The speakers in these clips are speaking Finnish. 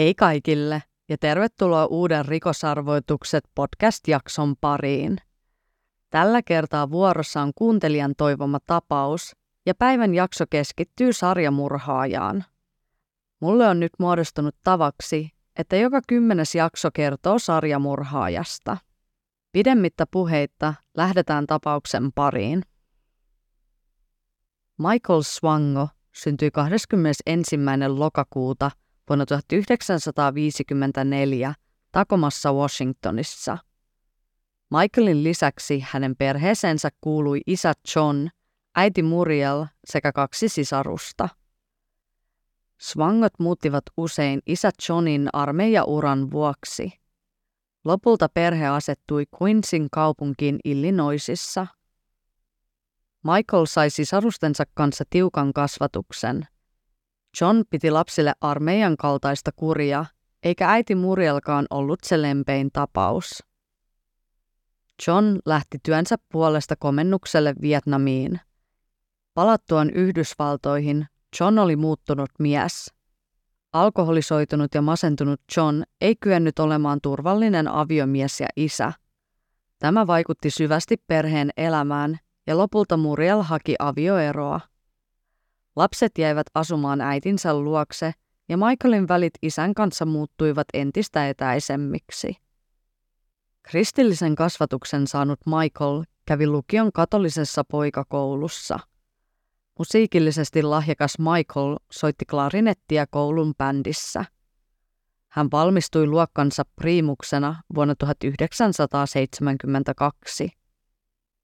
Hei kaikille ja tervetuloa uuden Rikosarvoitukset podcast-jakson pariin. Tällä kertaa vuorossa on kuuntelijan toivoma tapaus ja päivän jakso keskittyy sarjamurhaajaan. Mulle on nyt muodostunut tavaksi, että joka kymmenes jakso kertoo sarjamurhaajasta. Pidemmittä puheitta lähdetään tapauksen pariin. Michael Swango syntyi 21. lokakuuta vuonna 1954 Takomassa Washingtonissa. Michaelin lisäksi hänen perheeseensä kuului isä John, äiti Muriel sekä kaksi sisarusta. Swangot muuttivat usein isä Johnin armeijauran vuoksi. Lopulta perhe asettui Quinceyn kaupunkiin Illinoisissa. Michael sai sisarustensa kanssa tiukan kasvatuksen – John piti lapsille armeijan kaltaista kuria, eikä äiti Murielkaan ollut se lempein tapaus. John lähti työnsä puolesta komennukselle Vietnamiin. Palattuaan Yhdysvaltoihin John oli muuttunut mies. Alkoholisoitunut ja masentunut John ei kyennyt olemaan turvallinen aviomies ja isä. Tämä vaikutti syvästi perheen elämään ja lopulta Muriel haki avioeroa. Lapset jäivät asumaan äitinsä luokse ja Michaelin välit isän kanssa muuttuivat entistä etäisemmiksi. Kristillisen kasvatuksen saanut Michael kävi lukion katolisessa poikakoulussa. Musiikillisesti lahjakas Michael soitti klarinettia koulun bändissä. Hän valmistui luokkansa priimuksena vuonna 1972.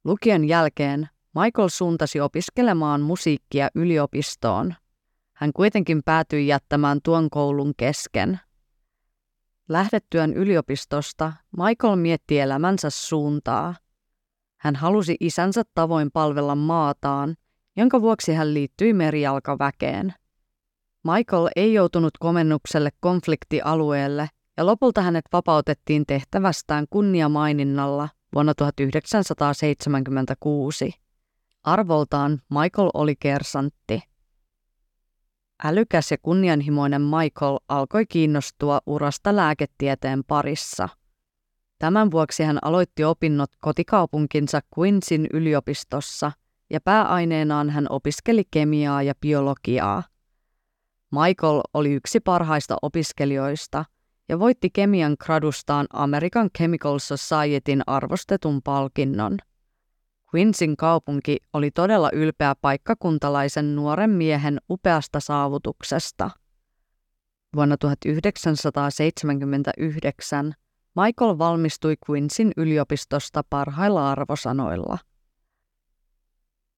Lukion jälkeen Michael suuntasi opiskelemaan musiikkia yliopistoon. Hän kuitenkin päätyi jättämään tuon koulun kesken. Lähdettyään yliopistosta Michael mietti elämänsä suuntaa. Hän halusi isänsä tavoin palvella maataan, jonka vuoksi hän liittyi merijalkaväkeen. Michael ei joutunut komennukselle konfliktialueelle ja lopulta hänet vapautettiin tehtävästään kunniamaininnalla vuonna 1976. Arvoltaan Michael oli kersantti. Älykäs ja kunnianhimoinen Michael alkoi kiinnostua urasta lääketieteen parissa. Tämän vuoksi hän aloitti opinnot kotikaupunkinsa Quinceyn yliopistossa ja pääaineenaan hän opiskeli kemiaa ja biologiaa. Michael oli yksi parhaista opiskelijoista ja voitti kemian gradustaan American Chemical Societyn arvostetun palkinnon. Quinsin kaupunki oli todella ylpeä paikkakuntalaisen nuoren miehen upeasta saavutuksesta. Vuonna 1979 Michael valmistui Quinsin yliopistosta parhailla arvosanoilla.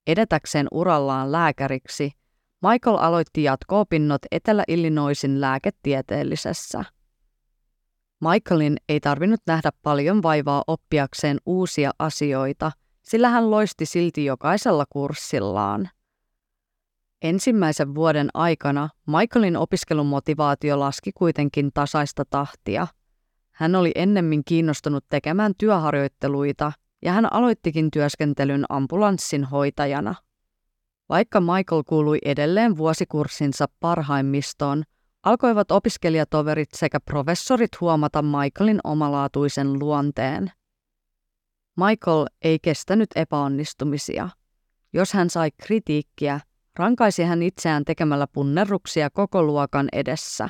Edetäkseen urallaan lääkäriksi, Michael aloitti jatko-opinnot Etelä-Illinoisin lääketieteellisessä. Michaelin ei tarvinnut nähdä paljon vaivaa oppiakseen uusia asioita – sillä hän loisti silti jokaisella kurssillaan. Ensimmäisen vuoden aikana Michaelin opiskelumotivaatio laski kuitenkin tasaista tahtia. Hän oli ennemmin kiinnostunut tekemään työharjoitteluita ja hän aloittikin työskentelyn ambulanssin hoitajana. Vaikka Michael kuului edelleen vuosikurssinsa parhaimmistoon, alkoivat opiskelijatoverit sekä professorit huomata Michaelin omalaatuisen luonteen. Michael ei kestänyt epäonnistumisia. Jos hän sai kritiikkiä, rankaisi hän itseään tekemällä punnerruksia koko luokan edessä.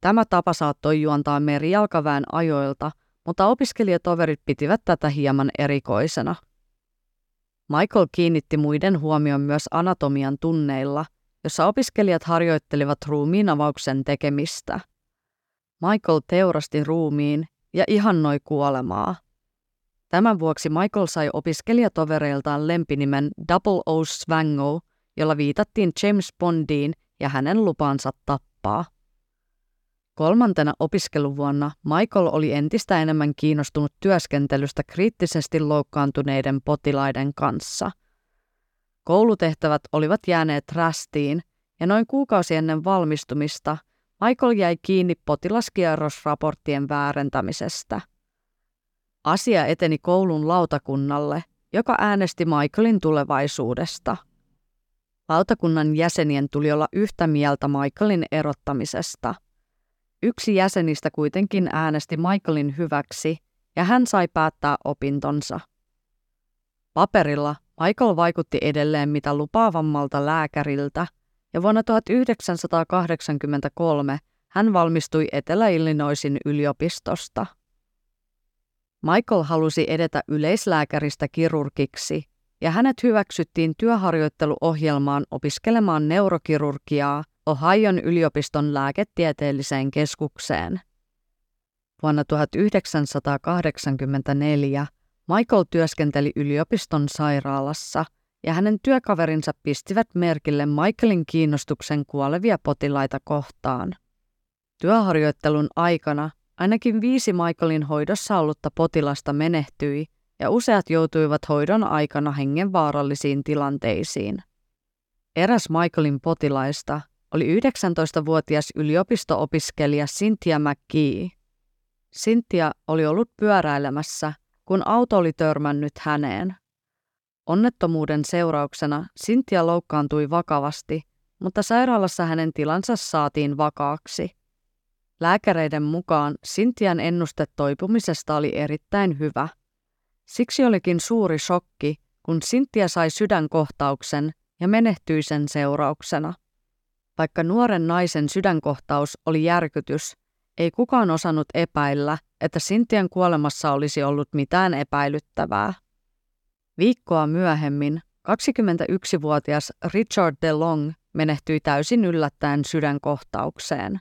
Tämä tapa saattoi juontaa merijalkaväen ajoilta, mutta opiskelijatoverit pitivät tätä hieman erikoisena. Michael kiinnitti muiden huomion myös anatomian tunneilla, jossa opiskelijat harjoittelivat ruumiin avauksen tekemistä. Michael teurasti ruumiin ja ihannoi kuolemaa – Tämän vuoksi Michael sai opiskelijatovereiltaan lempinimen Double O Swango, jolla viitattiin James Bondiin ja hänen lupaansa tappaa. Kolmantena opiskeluvuonna Michael oli entistä enemmän kiinnostunut työskentelystä kriittisesti loukkaantuneiden potilaiden kanssa. Koulutehtävät olivat jääneet rästiin ja noin kuukausi ennen valmistumista Michael jäi kiinni potilaskierrosraporttien väärentämisestä – Asia eteni koulun lautakunnalle, joka äänesti Michaelin tulevaisuudesta. Lautakunnan jäsenien tuli olla yhtä mieltä Michaelin erottamisesta. Yksi jäsenistä kuitenkin äänesti Michaelin hyväksi ja hän sai päättää opintonsa. Paperilla Michael vaikutti edelleen mitä lupaavammalta lääkäriltä ja vuonna 1983 hän valmistui Etelä-Illinoisin yliopistosta. Michael halusi edetä yleislääkäristä kirurgiksi ja hänet hyväksyttiin työharjoitteluohjelmaan opiskelemaan neurokirurgiaa Ohion yliopiston lääketieteelliseen keskukseen. Vuonna 1984 Michael työskenteli yliopiston sairaalassa ja hänen työkaverinsa pistivät merkille Michaelin kiinnostuksen kuolevia potilaita kohtaan. Työharjoittelun aikana ainakin viisi Michaelin hoidossa ollutta potilasta menehtyi ja useat joutuivat hoidon aikana hengenvaarallisiin tilanteisiin. Eräs Michaelin potilaista oli 19-vuotias yliopisto-opiskelija Cynthia McGee. Cynthia oli ollut pyöräilemässä, kun auto oli törmännyt häneen. Onnettomuuden seurauksena Cynthia loukkaantui vakavasti, mutta sairaalassa hänen tilansa saatiin vakaaksi. Lääkäreiden mukaan Sintian ennuste toipumisesta oli erittäin hyvä. Siksi olikin suuri shokki, kun Sintia sai sydänkohtauksen ja menehtyi sen seurauksena. Vaikka nuoren naisen sydänkohtaus oli järkytys, ei kukaan osannut epäillä, että Sintian kuolemassa olisi ollut mitään epäilyttävää. Viikkoa myöhemmin 21-vuotias Richard DeLong menehtyi täysin yllättäen sydänkohtaukseen.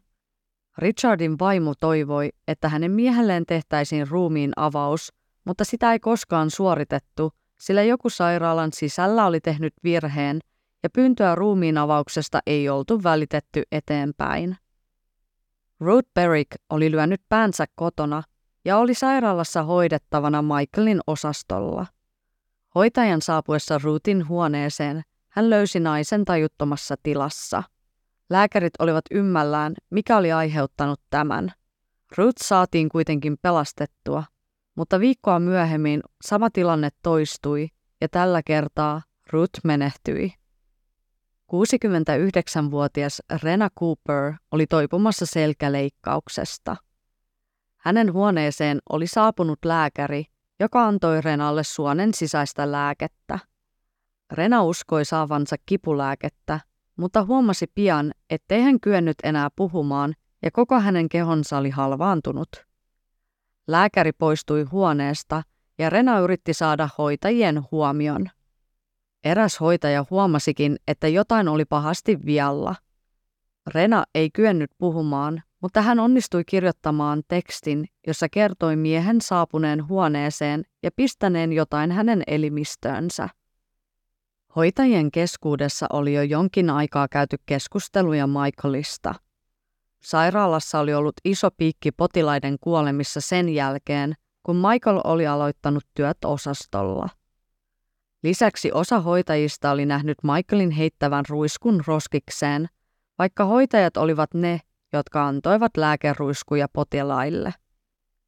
Richardin vaimo toivoi, että hänen miehelleen tehtäisiin ruumiin avaus, mutta sitä ei koskaan suoritettu, sillä joku sairaalan sisällä oli tehnyt virheen ja pyyntöä ruumiin avauksesta ei oltu välitetty eteenpäin. Ruth Berrick oli lyönyt päänsä kotona ja oli sairaalassa hoidettavana Michaelin osastolla. Hoitajan saapuessa Ruthin huoneeseen hän löysi naisen tajuttomassa tilassa – Lääkärit olivat ymmällään, mikä oli aiheuttanut tämän. Ruth saatiin kuitenkin pelastettua, mutta viikkoa myöhemmin sama tilanne toistui ja tällä kertaa Ruth menehtyi. 69-vuotias Rena Cooper oli toipumassa selkäleikkauksesta. Hänen huoneeseen oli saapunut lääkäri, joka antoi Renalle suonen sisäistä lääkettä. Rena uskoi saavansa kipulääkettä, mutta huomasi pian, ettei hän kyennyt enää puhumaan ja koko hänen kehonsa oli halvaantunut. Lääkäri poistui huoneesta ja Rena yritti saada hoitajien huomion. Eräs hoitaja huomasikin, että jotain oli pahasti vialla. Rena ei kyennyt puhumaan, mutta hän onnistui kirjoittamaan tekstin, jossa kertoi miehen saapuneen huoneeseen ja pistäneen jotain hänen elimistöönsä. Hoitajien keskuudessa oli jo jonkin aikaa käyty keskusteluja Michaelista. Sairaalassa oli ollut iso piikki potilaiden kuolemissa sen jälkeen, kun Michael oli aloittanut työt osastolla. Lisäksi osa hoitajista oli nähnyt Michaelin heittävän ruiskun roskikseen, vaikka hoitajat olivat ne, jotka antoivat lääkeruiskuja potilaille.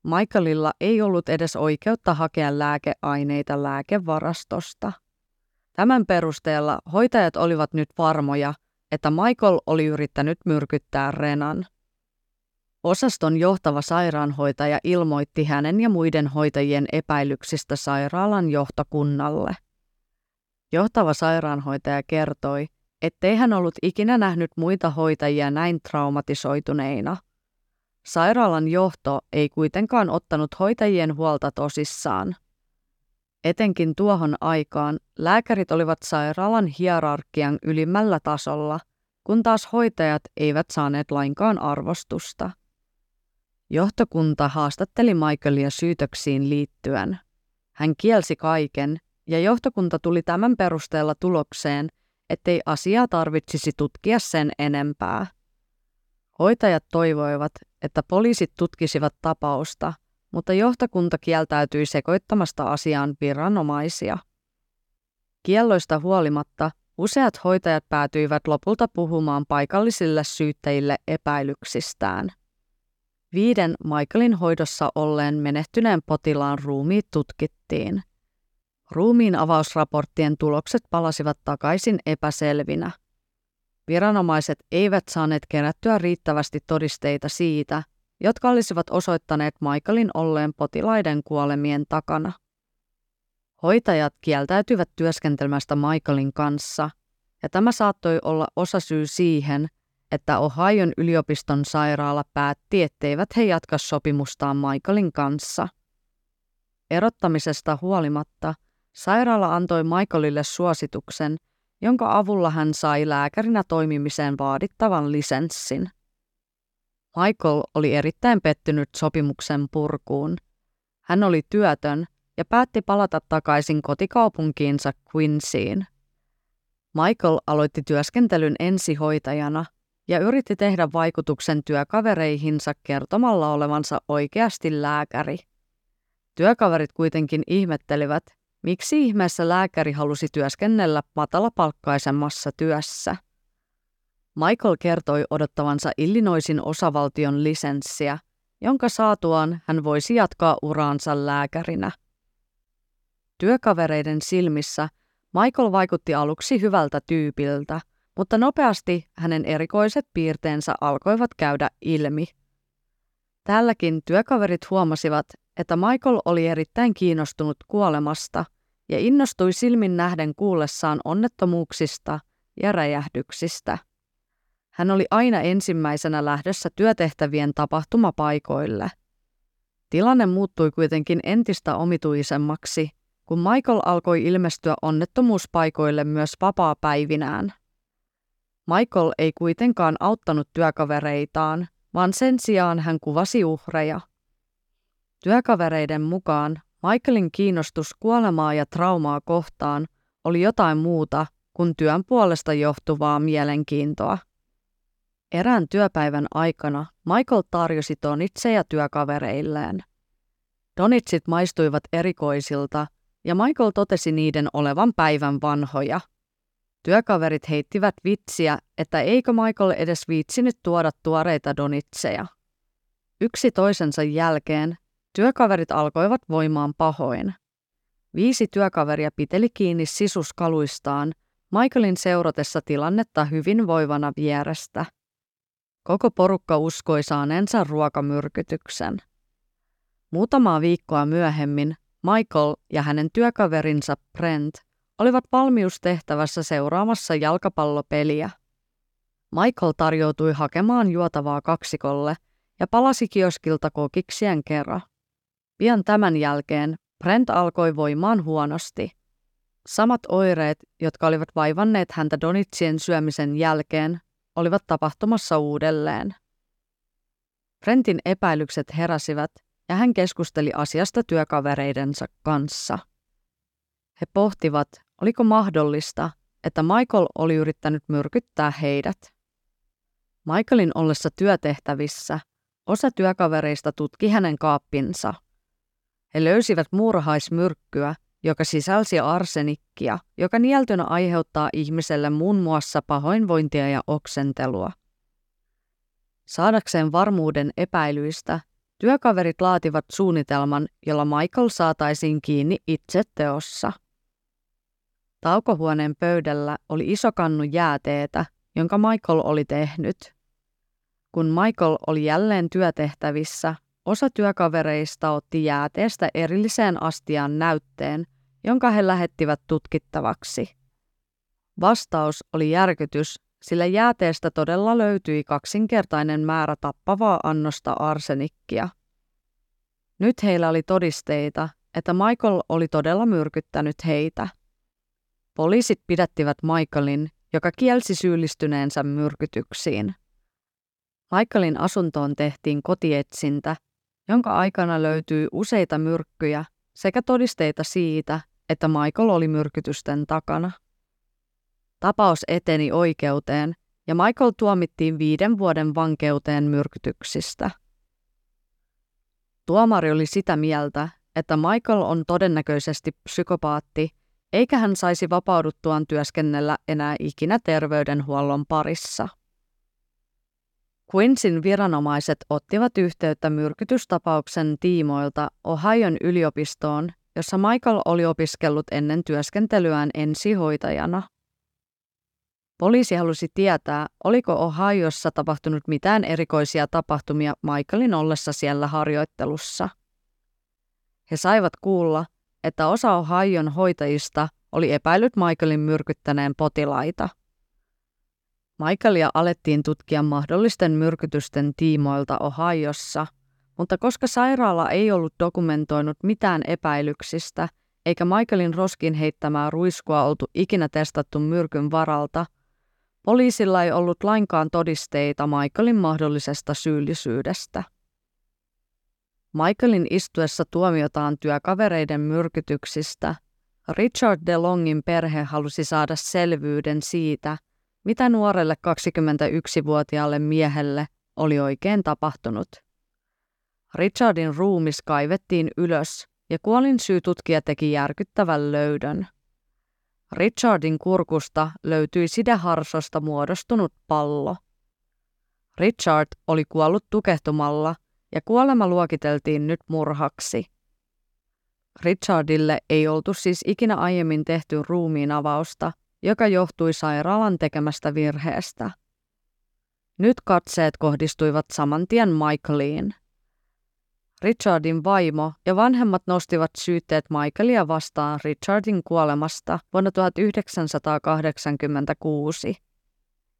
Michaelilla ei ollut edes oikeutta hakea lääkeaineita lääkevarastosta. Tämän perusteella hoitajat olivat nyt varmoja, että Michael oli yrittänyt myrkyttää Renan. Osaston johtava sairaanhoitaja ilmoitti hänen ja muiden hoitajien epäilyksistä sairaalan johtokunnalle. Johtava sairaanhoitaja kertoi, ettei hän ollut ikinä nähnyt muita hoitajia näin traumatisoituneina. Sairaalan johto ei kuitenkaan ottanut hoitajien huolta tosissaan – Etenkin tuohon aikaan lääkärit olivat sairaalan hierarkian ylimmällä tasolla, kun taas hoitajat eivät saaneet lainkaan arvostusta. Johtokunta haastatteli Michaelia syytöksiin liittyen. Hän kielsi kaiken, ja johtokunta tuli tämän perusteella tulokseen, ettei asiaa tarvitsisi tutkia sen enempää. Hoitajat toivoivat, että poliisit tutkisivat tapausta – mutta johtokunta kieltäytyi sekoittamasta asiaan viranomaisia. Kielloista huolimatta useat hoitajat päätyivät lopulta puhumaan paikallisille syyttäjille epäilyksistään. Viiden Michaelin hoidossa olleen menehtyneen potilaan ruumiit tutkittiin. Ruumiin avausraporttien tulokset palasivat takaisin epäselvinä. Viranomaiset eivät saaneet kerättyä riittävästi todisteita siitä, jotka olisivat osoittaneet Michaelin olleen potilaiden kuolemien takana. Hoitajat kieltäytyivät työskentelemästä Michaelin kanssa, ja tämä saattoi olla osa syy siihen, että Ohio'n yliopiston sairaala päätti, etteivät he jatka sopimustaan Michaelin kanssa. Erottamisesta huolimatta sairaala antoi Michaelille suosituksen, jonka avulla hän sai lääkärinä toimimiseen vaadittavan lisenssin. Michael oli erittäin pettynyt sopimuksen purkuun. Hän oli työtön ja päätti palata takaisin kotikaupunkiinsa Quincyyn. Michael aloitti työskentelyn ensihoitajana ja yritti tehdä vaikutuksen työkavereihinsa kertomalla olevansa oikeasti lääkäri. Työkaverit kuitenkin ihmettelivät, miksi ihmeessä lääkäri halusi työskennellä matalapalkkaisemmassa työssä. Michael kertoi odottavansa Illinoisin osavaltion lisenssiä, jonka saatuaan hän voisi jatkaa uraansa lääkärinä. Työkavereiden silmissä Michael vaikutti aluksi hyvältä tyypiltä, mutta nopeasti hänen erikoiset piirteensä alkoivat käydä ilmi. Tälläkin työkaverit huomasivat, että Michael oli erittäin kiinnostunut kuolemasta ja innostui silmin nähden kuullessaan onnettomuuksista ja räjähdyksistä. Hän oli aina ensimmäisenä lähdössä työtehtävien tapahtumapaikoille. Tilanne muuttui kuitenkin entistä omituisemmaksi, kun Michael alkoi ilmestyä onnettomuuspaikoille myös vapaa-päivinään. Michael ei kuitenkaan auttanut työkavereitaan, vaan sen sijaan hän kuvasi uhreja. Työkavereiden mukaan Michaelin kiinnostus kuolemaa ja traumaa kohtaan oli jotain muuta kuin työn puolesta johtuvaa mielenkiintoa. Erään työpäivän aikana Michael tarjosi donitseja työkavereilleen. Donitsit maistuivat erikoisilta ja Michael totesi niiden olevan päivän vanhoja. Työkaverit heittivät vitsiä, että eikö Michael edes viitsinyt tuoda tuoreita donitseja. Yksi toisensa jälkeen työkaverit alkoivat voimaan pahoin. Viisi työkaveria piteli kiinni sisuskaluistaan Michaelin seuratessa tilannetta hyvin voivana vierestä. Koko porukka uskoi saaneensa ruokamyrkytyksen. Muutamaa viikkoa myöhemmin Michael ja hänen työkaverinsa Brent olivat valmiustehtävässä seuraamassa jalkapallopeliä. Michael tarjoutui hakemaan juotavaa kaksikolle ja palasi kioskilta kokiksien kerran. Pian tämän jälkeen Brent alkoi voimaan huonosti. Samat oireet, jotka olivat vaivanneet häntä donitsien syömisen jälkeen, olivat tapahtumassa uudelleen. Brentin epäilykset heräsivät ja hän keskusteli asiasta työkavereidensa kanssa. He pohtivat, oliko mahdollista, että Michael oli yrittänyt myrkyttää heidät. Michaelin ollessa työtehtävissä osa työkavereista tutki hänen kaappinsa. He löysivät muurahaismyrkkyä, joka sisälsi arsenikkia, joka nieltynä aiheuttaa ihmiselle muun muassa pahoinvointia ja oksentelua. Saadakseen varmuuden epäilyistä, Työkaverit laativat suunnitelman, jolla Michael saataisiin kiinni itse teossa. Taukohuoneen pöydällä oli iso kannu jääteetä, jonka Michael oli tehnyt. Kun Michael oli jälleen työtehtävissä, osa työkavereista otti jääteestä erilliseen astiaan näytteen, jonka he lähettivät tutkittavaksi. Vastaus oli järkytys, sillä jääteestä todella löytyi kaksinkertainen määrä tappavaa annosta arsenikkia. Nyt heillä oli todisteita, että Michael oli todella myrkyttänyt heitä. Poliisit pidättivät Michaelin, joka kielsi syyllistyneensä myrkytyksiin. Michaelin asuntoon tehtiin kotietsintä, jonka aikana löytyi useita myrkkyjä sekä todisteita siitä, että Michael oli myrkytysten takana. Tapaus eteni oikeuteen ja Michael tuomittiin viiden vuoden vankeuteen myrkytyksistä. Tuomari oli sitä mieltä, että Michael on todennäköisesti psykopaatti, eikä hän saisi vapauduttuaan työskennellä enää ikinä terveydenhuollon parissa. Quinsin viranomaiset ottivat yhteyttä myrkytystapauksen tiimoilta Ohio'n yliopistoon, jossa Michael oli opiskellut ennen työskentelyään ensihoitajana. Poliisi halusi tietää, oliko Ohiossa tapahtunut mitään erikoisia tapahtumia Michaelin ollessa siellä harjoittelussa. He saivat kuulla, että osa Ohion hoitajista oli epäillyt Michaelin myrkyttäneen potilaita. Michaelia alettiin tutkia mahdollisten myrkytysten tiimoilta Ohiossa, mutta koska sairaala ei ollut dokumentoinut mitään epäilyksistä, eikä Michaelin roskin heittämää ruiskua oltu ikinä testattu myrkyn varalta, poliisilla ei ollut lainkaan todisteita Michaelin mahdollisesta syyllisyydestä. Michaelin istuessa tuomiotaan työkavereiden myrkytyksistä, Richard DeLongin perhe halusi saada selvyyden siitä, mitä nuorelle 21-vuotiaalle miehelle oli oikein tapahtunut. Richardin ruumis kaivettiin ylös ja kuolin syytutkija teki järkyttävän löydön. Richardin kurkusta löytyi sideharsosta muodostunut pallo. Richard oli kuollut tukehtumalla ja kuolema luokiteltiin nyt murhaksi. Richardille ei oltu siis ikinä aiemmin tehty ruumiin avausta, joka johtui sairaalan tekemästä virheestä. Nyt katseet kohdistuivat saman tien Michaeliin. Richardin vaimo ja vanhemmat nostivat syytteet Michaelia vastaan Richardin kuolemasta vuonna 1986.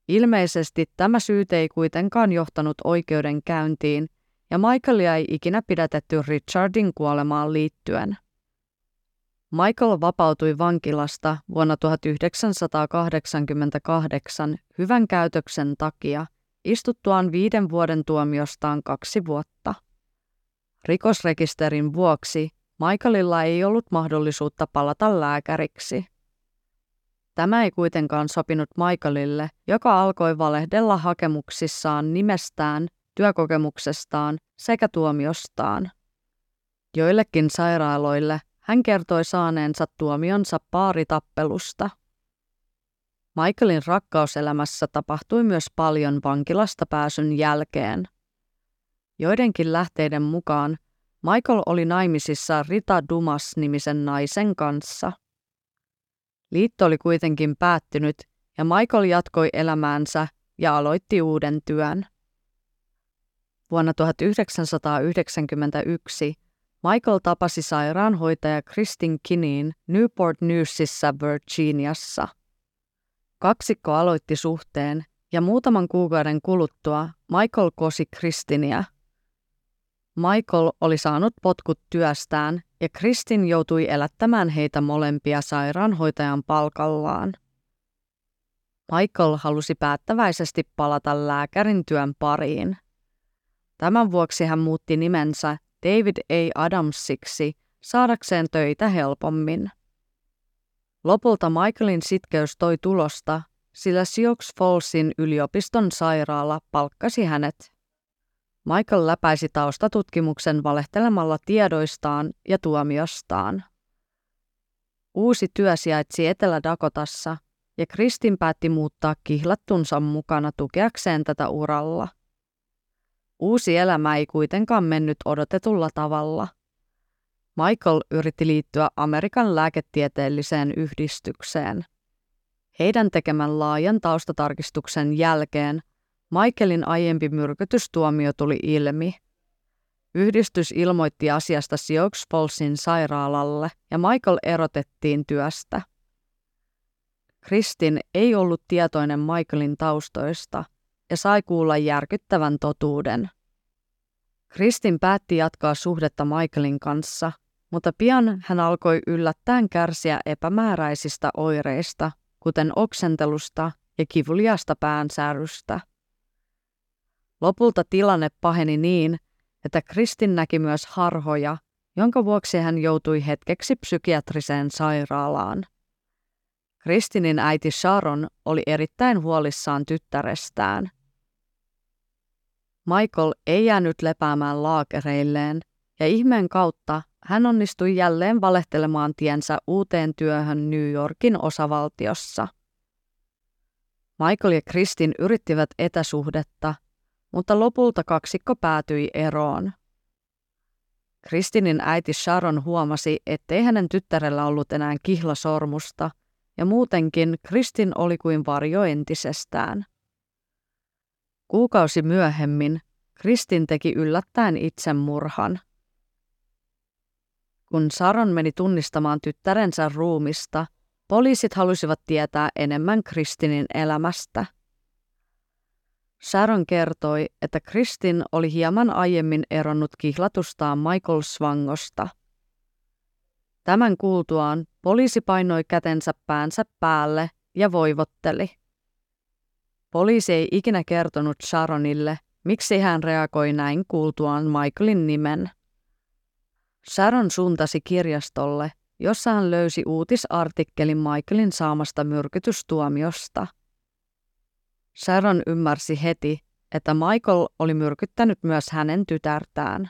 Ilmeisesti tämä syyte ei kuitenkaan johtanut oikeudenkäyntiin, ja Michaelia ei ikinä pidätetty Richardin kuolemaan liittyen. Michael vapautui vankilasta vuonna 1988 hyvän käytöksen takia istuttuaan viiden vuoden tuomiostaan kaksi vuotta. Rikosrekisterin vuoksi Michaelilla ei ollut mahdollisuutta palata lääkäriksi. Tämä ei kuitenkaan sopinut Michaelille, joka alkoi valehdella hakemuksissaan nimestään, työkokemuksestaan sekä tuomiostaan. Joillekin sairaaloille hän kertoi saaneensa tuomionsa paaritappelusta. Michaelin rakkauselämässä tapahtui myös paljon vankilasta pääsyn jälkeen. Joidenkin lähteiden mukaan Michael oli naimisissa Rita Dumas-nimisen naisen kanssa. Liitto oli kuitenkin päättynyt ja Michael jatkoi elämäänsä ja aloitti uuden työn. Vuonna 1991 Michael tapasi sairaanhoitaja Kristin Kinin Newport Newsissä Virginiassa. Kaksikko aloitti suhteen ja muutaman kuukauden kuluttua Michael kosi Kristinia. Michael oli saanut potkut työstään ja Kristin joutui elättämään heitä molempia sairaanhoitajan palkallaan. Michael halusi päättäväisesti palata lääkärin työn pariin. Tämän vuoksi hän muutti nimensä David A. Adamsiksi saadakseen töitä helpommin. Lopulta Michaelin sitkeys toi tulosta, sillä Sioux Fallsin yliopiston sairaala palkkasi hänet. Michael läpäisi taustatutkimuksen valehtelemalla tiedoistaan ja tuomiostaan. Uusi työ sijaitsi Etelä-Dakotassa ja Kristin päätti muuttaa kihlattunsa mukana tukeakseen tätä uralla – Uusi elämä ei kuitenkaan mennyt odotetulla tavalla. Michael yritti liittyä Amerikan lääketieteelliseen yhdistykseen. Heidän tekemän laajan taustatarkistuksen jälkeen Michaelin aiempi myrkytystuomio tuli ilmi. Yhdistys ilmoitti asiasta Sioux Fallsin sairaalalle ja Michael erotettiin työstä. Kristin ei ollut tietoinen Michaelin taustoista – ja sai kuulla järkyttävän totuuden. Kristin päätti jatkaa suhdetta Michaelin kanssa, mutta pian hän alkoi yllättäen kärsiä epämääräisistä oireista, kuten oksentelusta ja kivuliasta päänsärystä. Lopulta tilanne paheni niin, että Kristin näki myös harhoja, jonka vuoksi hän joutui hetkeksi psykiatriseen sairaalaan. Kristinin äiti Sharon oli erittäin huolissaan tyttärestään – Michael ei jäänyt lepäämään laakereilleen, ja ihmeen kautta hän onnistui jälleen valehtelemaan tiensä uuteen työhön New Yorkin osavaltiossa. Michael ja Kristin yrittivät etäsuhdetta, mutta lopulta kaksikko päätyi eroon. Kristinin äiti Sharon huomasi, ettei hänen tyttärellä ollut enää kihlasormusta, ja muutenkin Kristin oli kuin varjo entisestään. Kuukausi myöhemmin Kristin teki yllättäen itsemurhan. Kun Saron meni tunnistamaan tyttärensä ruumista, poliisit halusivat tietää enemmän Kristinin elämästä. Sharon kertoi, että Kristin oli hieman aiemmin eronnut kihlatustaan Michael Swangosta. Tämän kuultuaan poliisi painoi kätensä päänsä päälle ja voivotteli. Poliisi ei ikinä kertonut Sharonille, miksi hän reagoi näin kuultuaan Michaelin nimen. Sharon suuntasi kirjastolle, jossa hän löysi uutisartikkelin Michaelin saamasta myrkytystuomiosta. Sharon ymmärsi heti, että Michael oli myrkyttänyt myös hänen tytärtään.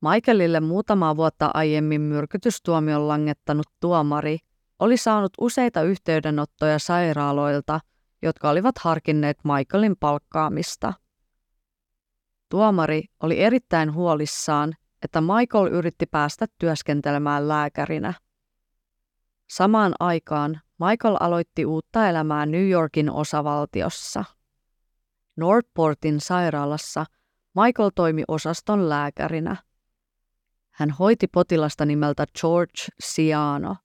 Michaelille muutama vuotta aiemmin myrkytystuomion langettanut tuomari oli saanut useita yhteydenottoja sairaaloilta, jotka olivat harkinneet Michaelin palkkaamista. Tuomari oli erittäin huolissaan, että Michael yritti päästä työskentelemään lääkärinä. Samaan aikaan Michael aloitti uutta elämää New Yorkin osavaltiossa. Northportin sairaalassa Michael toimi osaston lääkärinä. Hän hoiti potilasta nimeltä George Siano.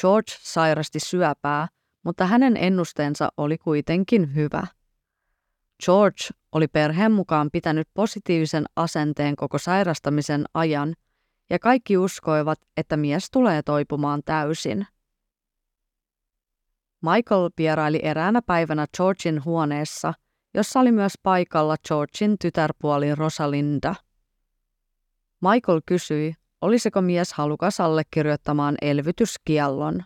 George sairasti syöpää, mutta hänen ennusteensa oli kuitenkin hyvä. George oli perheen mukaan pitänyt positiivisen asenteen koko sairastamisen ajan, ja kaikki uskoivat, että mies tulee toipumaan täysin. Michael vieraili eräänä päivänä Georgin huoneessa, jossa oli myös paikalla Georgin tytärpuoli Rosalinda. Michael kysyi, olisiko mies halukas allekirjoittamaan elvytyskiellon.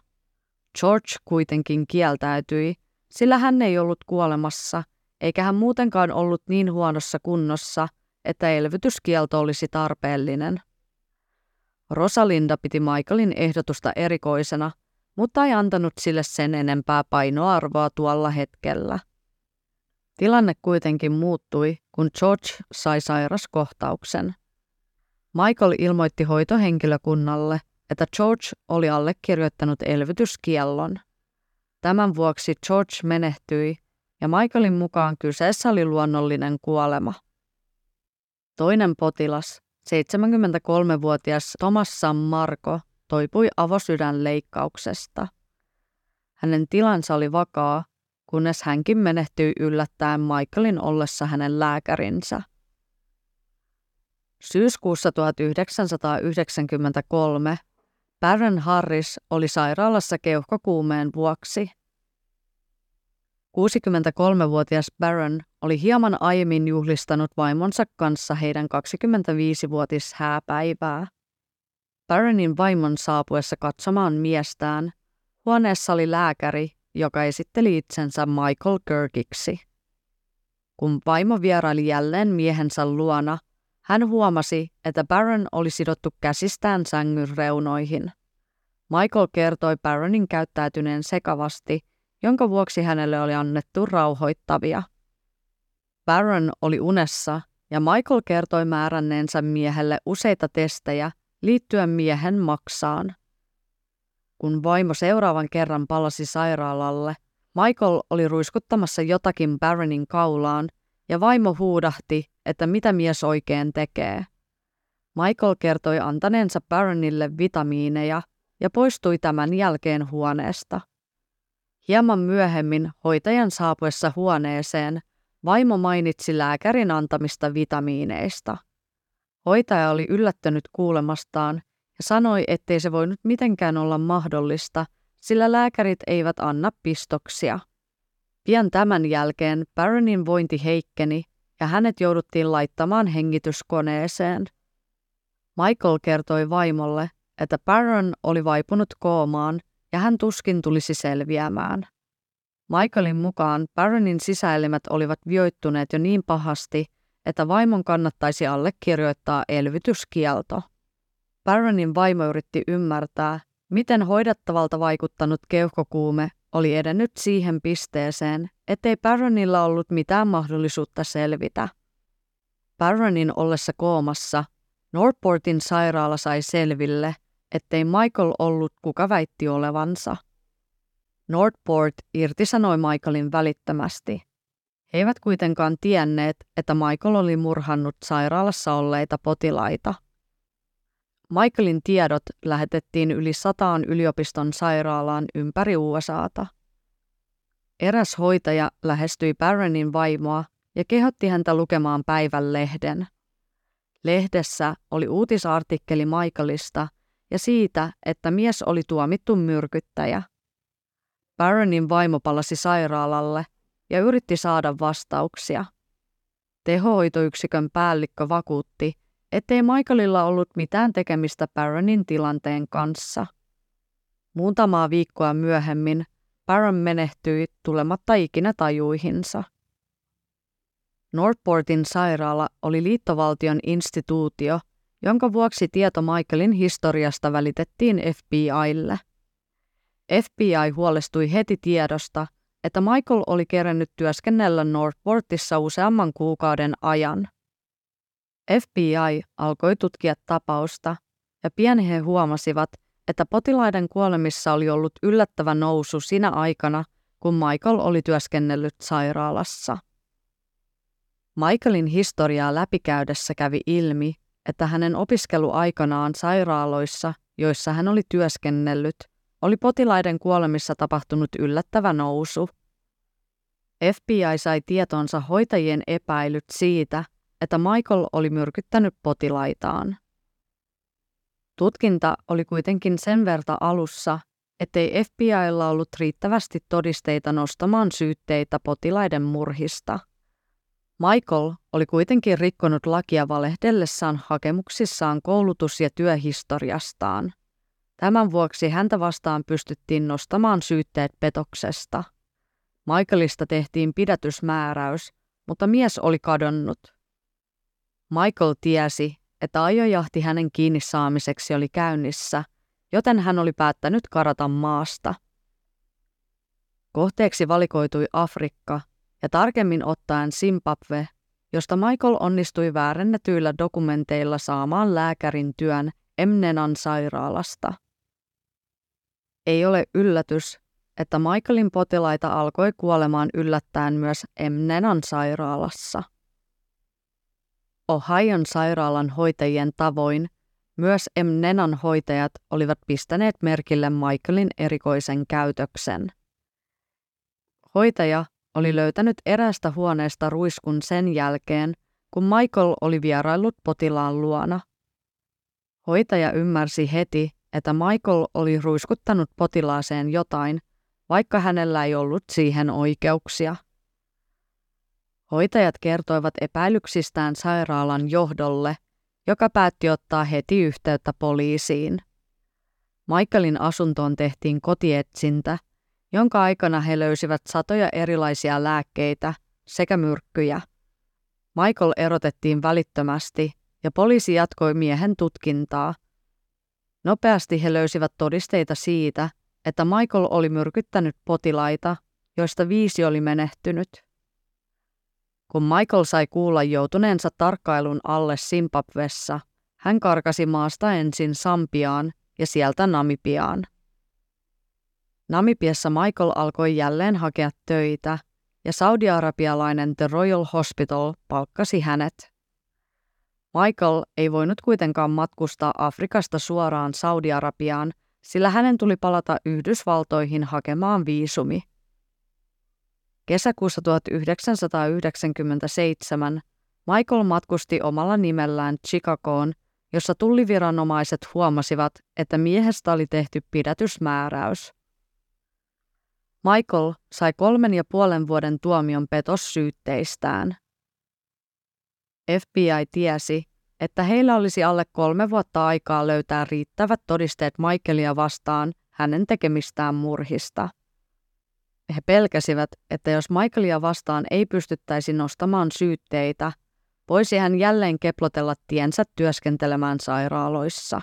George kuitenkin kieltäytyi, sillä hän ei ollut kuolemassa, eikä hän muutenkaan ollut niin huonossa kunnossa, että elvytyskielto olisi tarpeellinen. Rosalinda piti Michaelin ehdotusta erikoisena, mutta ei antanut sille sen enempää painoarvoa tuolla hetkellä. Tilanne kuitenkin muuttui, kun George sai sairaskohtauksen. Michael ilmoitti hoitohenkilökunnalle, että George oli allekirjoittanut elvytyskiellon. Tämän vuoksi George menehtyi ja Michaelin mukaan kyseessä oli luonnollinen kuolema. Toinen potilas, 73-vuotias Thomas Sam Marko, toipui avosydänleikkauksesta. Hänen tilansa oli vakaa, kunnes hänkin menehtyi yllättäen Michaelin ollessa hänen lääkärinsä. Syyskuussa 1993 Baron Harris oli sairaalassa keuhkokuumeen vuoksi. 63-vuotias Baron oli hieman aiemmin juhlistanut vaimonsa kanssa heidän 25-vuotis hääpäivää. Baronin vaimon saapuessa katsomaan miestään, huoneessa oli lääkäri, joka esitteli itsensä Michael Kirkiksi. Kun vaimo vieraili jälleen miehensä luona – hän huomasi, että Baron oli sidottu käsistään sängyn reunoihin. Michael kertoi Baronin käyttäytyneen sekavasti, jonka vuoksi hänelle oli annettu rauhoittavia. Baron oli unessa ja Michael kertoi määränneensä miehelle useita testejä liittyen miehen maksaan. Kun vaimo seuraavan kerran palasi sairaalalle, Michael oli ruiskuttamassa jotakin Baronin kaulaan ja vaimo huudahti, että mitä mies oikein tekee. Michael kertoi antaneensa Baronille vitamiineja ja poistui tämän jälkeen huoneesta. Hieman myöhemmin hoitajan saapuessa huoneeseen vaimo mainitsi lääkärin antamista vitamiineista. Hoitaja oli yllättynyt kuulemastaan ja sanoi, ettei se voinut mitenkään olla mahdollista, sillä lääkärit eivät anna pistoksia. Pian tämän jälkeen Baronin vointi heikkeni ja hänet jouduttiin laittamaan hengityskoneeseen. Michael kertoi vaimolle, että Baron oli vaipunut koomaan ja hän tuskin tulisi selviämään. Michaelin mukaan Baronin sisäelimet olivat vioittuneet jo niin pahasti, että vaimon kannattaisi allekirjoittaa elvytyskielto. Baronin vaimo yritti ymmärtää, miten hoidettavalta vaikuttanut keuhkokuume oli edennyt siihen pisteeseen, ettei Baronilla ollut mitään mahdollisuutta selvitä. Baronin ollessa koomassa Northportin sairaala sai selville, ettei Michael ollut kuka väitti olevansa. Nordport irtisanoi Michaelin välittömästi. He eivät kuitenkaan tienneet, että Michael oli murhannut sairaalassa olleita potilaita. Michaelin tiedot lähetettiin yli sataan yliopiston sairaalaan ympäri USAta. Eräs hoitaja lähestyi Barronin vaimoa ja kehotti häntä lukemaan päivän lehden. Lehdessä oli uutisartikkeli Michaelista ja siitä, että mies oli tuomittu myrkyttäjä. Baronin vaimo palasi sairaalalle ja yritti saada vastauksia. Tehohoitoyksikön päällikkö vakuutti, ettei Michaelilla ollut mitään tekemistä Baronin tilanteen kanssa. Muutamaa viikkoa myöhemmin Baron menehtyi tulematta ikinä tajuihinsa. Northportin sairaala oli liittovaltion instituutio, jonka vuoksi tieto Michaelin historiasta välitettiin FBIlle. FBI huolestui heti tiedosta, että Michael oli kerännyt työskennellä Northportissa useamman kuukauden ajan. FBI alkoi tutkia tapausta, ja pian he huomasivat, että potilaiden kuolemissa oli ollut yllättävä nousu sinä aikana, kun Michael oli työskennellyt sairaalassa. Michaelin historiaa läpikäydessä kävi ilmi, että hänen opiskeluaikanaan sairaaloissa, joissa hän oli työskennellyt, oli potilaiden kuolemissa tapahtunut yllättävä nousu. FBI sai tietonsa hoitajien epäilyt siitä, että Michael oli myrkyttänyt potilaitaan. Tutkinta oli kuitenkin sen verta alussa, ettei FBIlla ollut riittävästi todisteita nostamaan syytteitä potilaiden murhista. Michael oli kuitenkin rikkonut lakia valehdellessaan hakemuksissaan koulutus- ja työhistoriastaan. Tämän vuoksi häntä vastaan pystyttiin nostamaan syytteet petoksesta. Michaelista tehtiin pidätysmääräys, mutta mies oli kadonnut. Michael tiesi, että ajojahti hänen kiinni saamiseksi oli käynnissä, joten hän oli päättänyt karata maasta. Kohteeksi valikoitui Afrikka ja tarkemmin ottaen Zimbabwe, josta Michael onnistui väärennetyillä dokumenteilla saamaan lääkärin työn Emnenan sairaalasta. Ei ole yllätys, että Michaelin potilaita alkoi kuolemaan yllättäen myös Emnenan sairaalassa. Ohion sairaalan hoitajien tavoin myös Emnenan hoitajat olivat pistäneet merkille Michaelin erikoisen käytöksen. Hoitaja oli löytänyt eräästä huoneesta ruiskun sen jälkeen, kun Michael oli vieraillut potilaan luona. Hoitaja ymmärsi heti, että Michael oli ruiskuttanut potilaaseen jotain, vaikka hänellä ei ollut siihen oikeuksia. Hoitajat kertoivat epäilyksistään sairaalan johdolle, joka päätti ottaa heti yhteyttä poliisiin. Michaelin asuntoon tehtiin kotietsintä, jonka aikana he löysivät satoja erilaisia lääkkeitä sekä myrkkyjä. Michael erotettiin välittömästi ja poliisi jatkoi miehen tutkintaa. Nopeasti he löysivät todisteita siitä, että Michael oli myrkyttänyt potilaita, joista viisi oli menehtynyt. Kun Michael sai kuulla joutuneensa tarkkailun alle Zimbabwessa, hän karkasi maasta ensin Sampiaan ja sieltä Namibiaan. Namibiassa Michael alkoi jälleen hakea töitä ja saudi-arabialainen The Royal Hospital palkkasi hänet. Michael ei voinut kuitenkaan matkustaa Afrikasta suoraan Saudi-Arabiaan, sillä hänen tuli palata Yhdysvaltoihin hakemaan viisumi. Kesäkuussa 1997 Michael matkusti omalla nimellään Chicagoon, jossa tulliviranomaiset huomasivat, että miehestä oli tehty pidätysmääräys. Michael sai kolmen ja puolen vuoden tuomion petossyytteistään. FBI tiesi, että heillä olisi alle kolme vuotta aikaa löytää riittävät todisteet Michaelia vastaan hänen tekemistään murhista. He pelkäsivät, että jos Michaelia vastaan ei pystyttäisi nostamaan syytteitä, voisi hän jälleen keplotella tiensä työskentelemään sairaaloissa.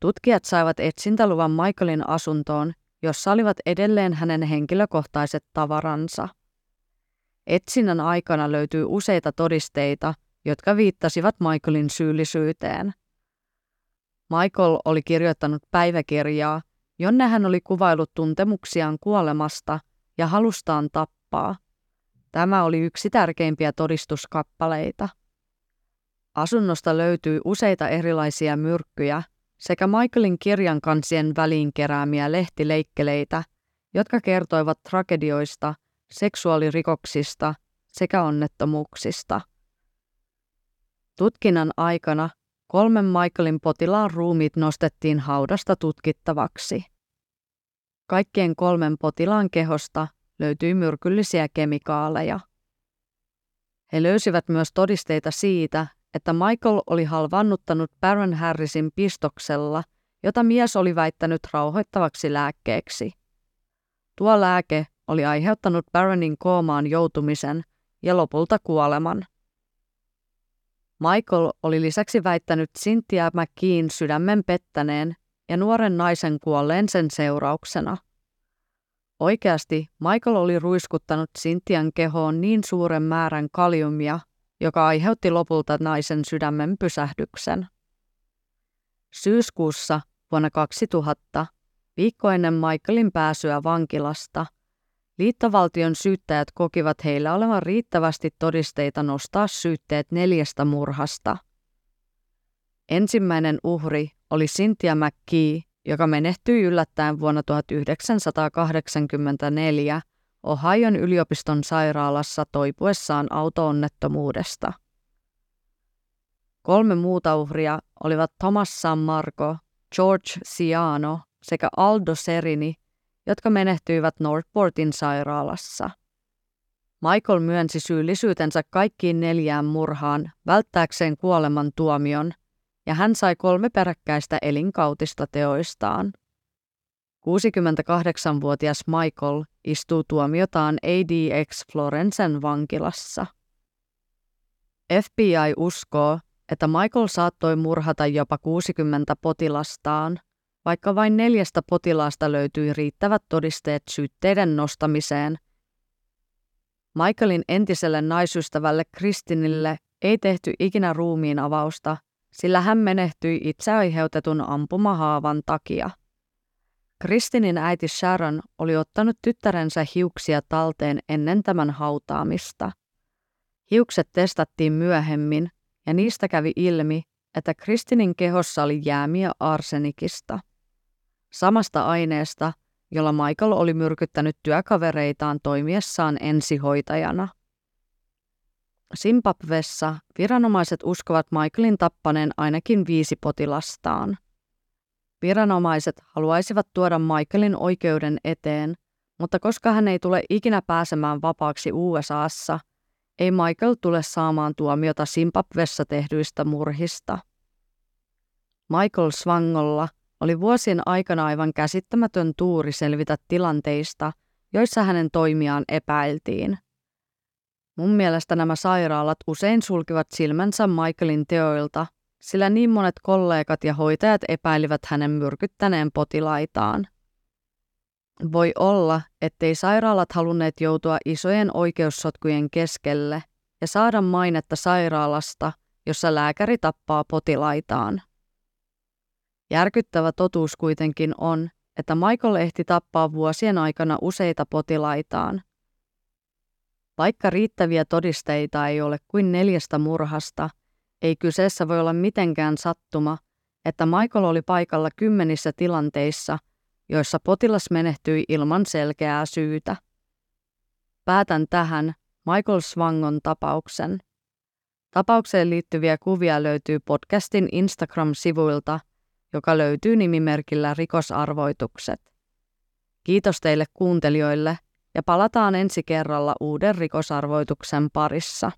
Tutkijat saivat etsintäluvan Michaelin asuntoon, jossa olivat edelleen hänen henkilökohtaiset tavaransa. Etsinnän aikana löytyy useita todisteita, jotka viittasivat Michaelin syyllisyyteen. Michael oli kirjoittanut päiväkirjaa, jonne hän oli kuvailut tuntemuksiaan kuolemasta ja halustaan tappaa. Tämä oli yksi tärkeimpiä todistuskappaleita. Asunnosta löytyi useita erilaisia myrkkyjä sekä Michaelin kirjan kansien väliin keräämiä lehtileikkeleitä, jotka kertoivat tragedioista, seksuaalirikoksista sekä onnettomuuksista. Tutkinnan aikana kolmen Michaelin potilaan ruumiit nostettiin haudasta tutkittavaksi. Kaikkien kolmen potilaan kehosta löytyi myrkyllisiä kemikaaleja. He löysivät myös todisteita siitä, että Michael oli halvannuttanut Baron Harrisin pistoksella, jota mies oli väittänyt rauhoittavaksi lääkkeeksi. Tuo lääke oli aiheuttanut Baronin koomaan joutumisen ja lopulta kuoleman. Michael oli lisäksi väittänyt Cynthia McKeen sydämen pettäneen ja nuoren naisen kuolleen sen seurauksena. Oikeasti Michael oli ruiskuttanut Cynthian kehoon niin suuren määrän kaliumia, joka aiheutti lopulta naisen sydämen pysähdyksen. Syyskuussa vuonna 2000, viikko ennen Michaelin pääsyä vankilasta, liittovaltion syyttäjät kokivat heillä olevan riittävästi todisteita nostaa syytteet neljästä murhasta. Ensimmäinen uhri oli Cynthia McKee, joka menehtyi yllättäen vuonna 1984 Ohion yliopiston sairaalassa toipuessaan autoonnettomuudesta. Kolme muuta uhria olivat Thomas San Marco, George Ciano sekä Aldo Serini, jotka menehtyivät Northportin sairaalassa. Michael myönsi syyllisyytensä kaikkiin neljään murhaan välttääkseen kuoleman tuomion, ja hän sai kolme peräkkäistä elinkautista teoistaan. 68-vuotias Michael istuu tuomiotaan ADX Florensen vankilassa. FBI uskoo, että Michael saattoi murhata jopa 60 potilastaan, vaikka vain neljästä potilaasta löytyi riittävät todisteet syytteiden nostamiseen. Michaelin entiselle naisystävälle Kristinille ei tehty ikinä ruumiin avausta, sillä hän menehtyi itse aiheutetun ampumahaavan takia. Kristinin äiti Sharon oli ottanut tyttärensä hiuksia talteen ennen tämän hautaamista. Hiukset testattiin myöhemmin ja niistä kävi ilmi, että Kristinin kehossa oli jäämiä arsenikista. Samasta aineesta, jolla Michael oli myrkyttänyt työkavereitaan toimiessaan ensihoitajana. Zimbabwessa viranomaiset uskovat Michaelin tappaneen ainakin viisi potilastaan. Viranomaiset haluaisivat tuoda Michaelin oikeuden eteen, mutta koska hän ei tule ikinä pääsemään vapaaksi USAssa, ei Michael tule saamaan tuomiota Zimbabwessa tehdyistä murhista. Michael Swangolla oli vuosien aikana aivan käsittämätön tuuri selvitä tilanteista, joissa hänen toimiaan epäiltiin. Mun mielestä nämä sairaalat usein sulkivat silmänsä Michaelin teoilta – sillä niin monet kollegat ja hoitajat epäilivät hänen myrkyttäneen potilaitaan. Voi olla, ettei sairaalat halunneet joutua isojen oikeussotkujen keskelle ja saada mainetta sairaalasta, jossa lääkäri tappaa potilaitaan. Järkyttävä totuus kuitenkin on, että Michael ehti tappaa vuosien aikana useita potilaitaan. Vaikka riittäviä todisteita ei ole kuin neljästä murhasta – ei kyseessä voi olla mitenkään sattuma, että Michael oli paikalla kymmenissä tilanteissa, joissa potilas menehtyi ilman selkeää syytä. Päätän tähän Michael Swangon tapauksen. Tapaukseen liittyviä kuvia löytyy podcastin Instagram-sivuilta, joka löytyy nimimerkillä Rikosarvoitukset. Kiitos teille kuuntelijoille ja palataan ensi kerralla uuden rikosarvoituksen parissa.